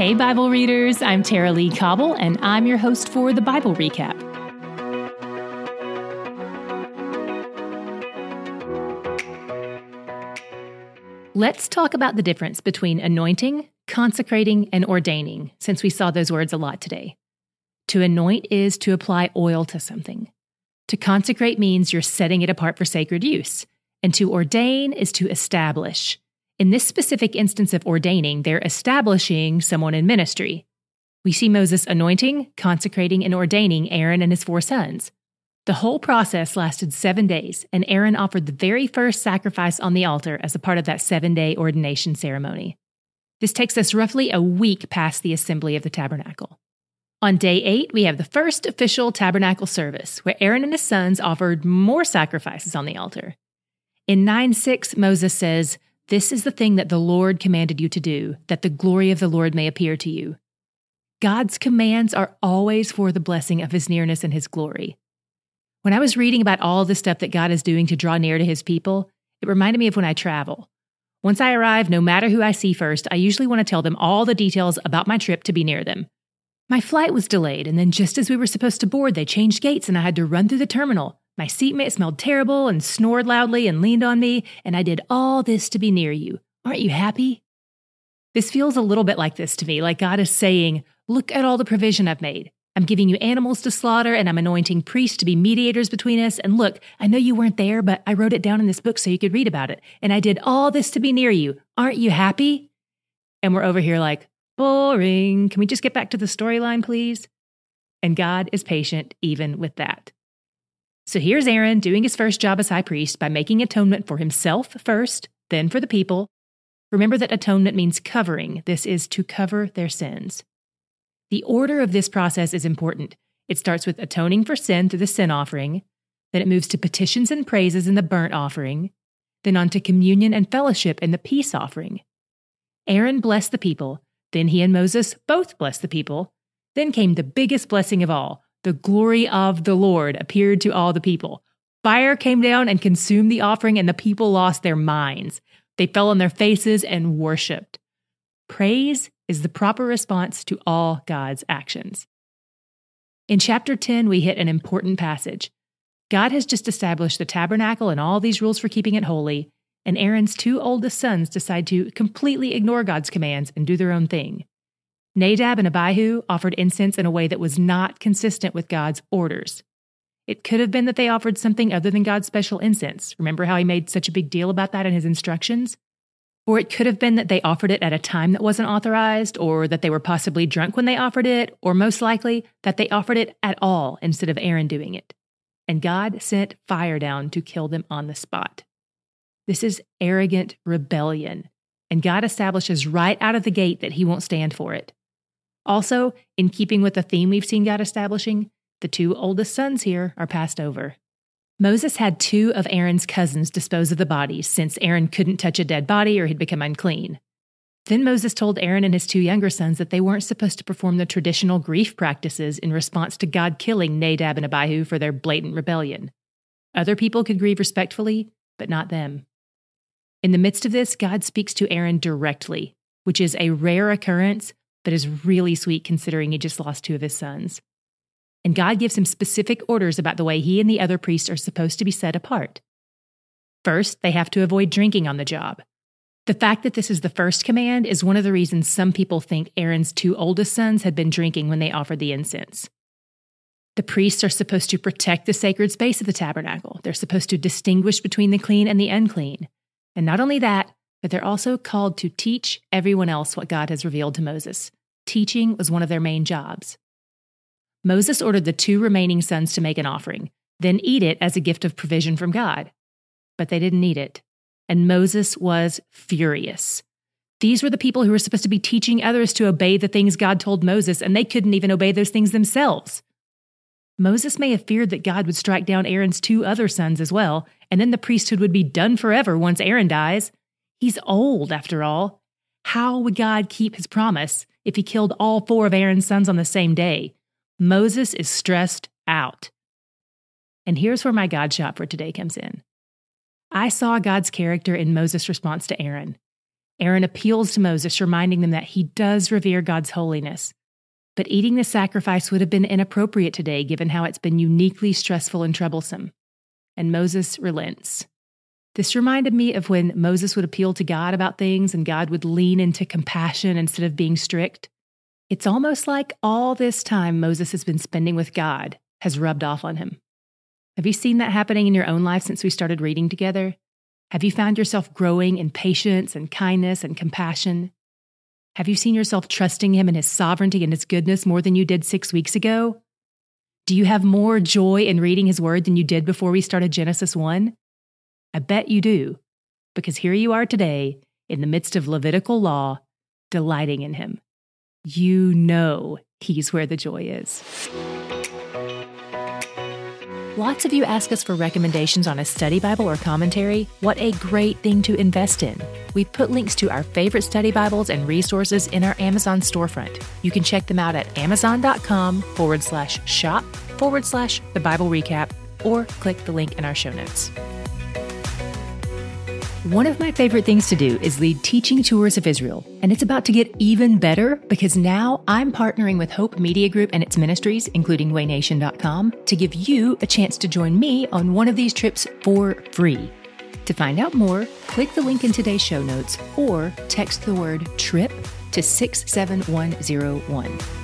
Hey, Bible readers, I'm Tara-Leigh Cobble, and I'm your host for the Bible Recap. Let's talk about the difference between anointing, consecrating, and ordaining, since we saw those words a lot today. To anoint is to apply oil to something. To consecrate means you're setting it apart for sacred use. And to ordain is to establish. In this specific instance of ordaining, they're establishing someone in ministry. We see Moses anointing, consecrating, and ordaining Aaron and his four sons. The whole process lasted seven days, and Aaron offered the very first sacrifice on the altar as a part of that seven day ordination ceremony. This takes us roughly a week past the assembly of the tabernacle. On day eight, we have the first official tabernacle service, where Aaron and his sons offered more sacrifices on the altar. In 9 6, Moses says, This is the thing that the Lord commanded you to do, that the glory of the Lord may appear to you. God's commands are always for the blessing of his nearness and his glory. When I was reading about all the stuff that God is doing to draw near to his people, it reminded me of when I travel. Once I arrive, no matter who I see first, I usually want to tell them all the details about my trip to be near them. My flight was delayed, and then just as we were supposed to board, they changed gates and I had to run through the terminal. My seatmate smelled terrible and snored loudly and leaned on me, and I did all this to be near you. Aren't you happy? This feels a little bit like this to me, like God is saying, Look at all the provision I've made. I'm giving you animals to slaughter, and I'm anointing priests to be mediators between us. And look, I know you weren't there, but I wrote it down in this book so you could read about it. And I did all this to be near you. Aren't you happy? And we're over here like, boring. Can we just get back to the storyline, please? And God is patient even with that. So here's Aaron doing his first job as high priest by making atonement for himself first, then for the people. Remember that atonement means covering. This is to cover their sins. The order of this process is important. It starts with atoning for sin through the sin offering, then it moves to petitions and praises in the burnt offering, then on to communion and fellowship in the peace offering. Aaron blessed the people, then he and Moses both blessed the people. Then came the biggest blessing of all the glory of the Lord appeared to all the people. Fire came down and consumed the offering, and the people lost their minds. They fell on their faces and worshiped. Praise is the proper response to all God's actions. In chapter 10, we hit an important passage. God has just established the tabernacle and all these rules for keeping it holy, and Aaron's two oldest sons decide to completely ignore God's commands and do their own thing. Nadab and Abihu offered incense in a way that was not consistent with God's orders. It could have been that they offered something other than God's special incense. Remember how he made such a big deal about that in his instructions? Or it could have been that they offered it at a time that wasn't authorized, or that they were possibly drunk when they offered it, or most likely that they offered it at all instead of Aaron doing it. And God sent fire down to kill them on the spot. This is arrogant rebellion, and God establishes right out of the gate that he won't stand for it. Also, in keeping with the theme we've seen God establishing, the two oldest sons here are passed over. Moses had two of Aaron's cousins dispose of the bodies since Aaron couldn't touch a dead body or he'd become unclean. Then Moses told Aaron and his two younger sons that they weren't supposed to perform the traditional grief practices in response to God killing Nadab and Abihu for their blatant rebellion. Other people could grieve respectfully, but not them. In the midst of this, God speaks to Aaron directly, which is a rare occurrence but is really sweet considering he just lost two of his sons. And God gives him specific orders about the way he and the other priests are supposed to be set apart. First, they have to avoid drinking on the job. The fact that this is the first command is one of the reasons some people think Aaron's two oldest sons had been drinking when they offered the incense. The priests are supposed to protect the sacred space of the tabernacle. They're supposed to distinguish between the clean and the unclean. And not only that, but they're also called to teach everyone else what God has revealed to Moses. Teaching was one of their main jobs. Moses ordered the two remaining sons to make an offering, then eat it as a gift of provision from God. But they didn't eat it, and Moses was furious. These were the people who were supposed to be teaching others to obey the things God told Moses, and they couldn't even obey those things themselves. Moses may have feared that God would strike down Aaron's two other sons as well, and then the priesthood would be done forever once Aaron dies. He's old, after all. How would God keep his promise if he killed all four of Aaron's sons on the same day? Moses is stressed out. And here's where my God shot for today comes in. I saw God's character in Moses' response to Aaron. Aaron appeals to Moses, reminding them that he does revere God's holiness. But eating the sacrifice would have been inappropriate today, given how it's been uniquely stressful and troublesome. And Moses relents. This reminded me of when Moses would appeal to God about things and God would lean into compassion instead of being strict. It's almost like all this time Moses has been spending with God has rubbed off on him. Have you seen that happening in your own life since we started reading together? Have you found yourself growing in patience and kindness and compassion? Have you seen yourself trusting Him in His sovereignty and His goodness more than you did six weeks ago? Do you have more joy in reading His Word than you did before we started Genesis 1? I bet you do, because here you are today in the midst of Levitical law, delighting in Him. You know He's where the joy is. Lots of you ask us for recommendations on a study Bible or commentary. What a great thing to invest in! We've put links to our favorite study Bibles and resources in our Amazon storefront. You can check them out at amazon.com forward slash shop forward slash the Bible recap or click the link in our show notes. One of my favorite things to do is lead teaching tours of Israel, and it's about to get even better because now I'm partnering with Hope Media Group and its ministries, including waynation.com, to give you a chance to join me on one of these trips for free. To find out more, click the link in today's show notes or text the word TRIP to 67101.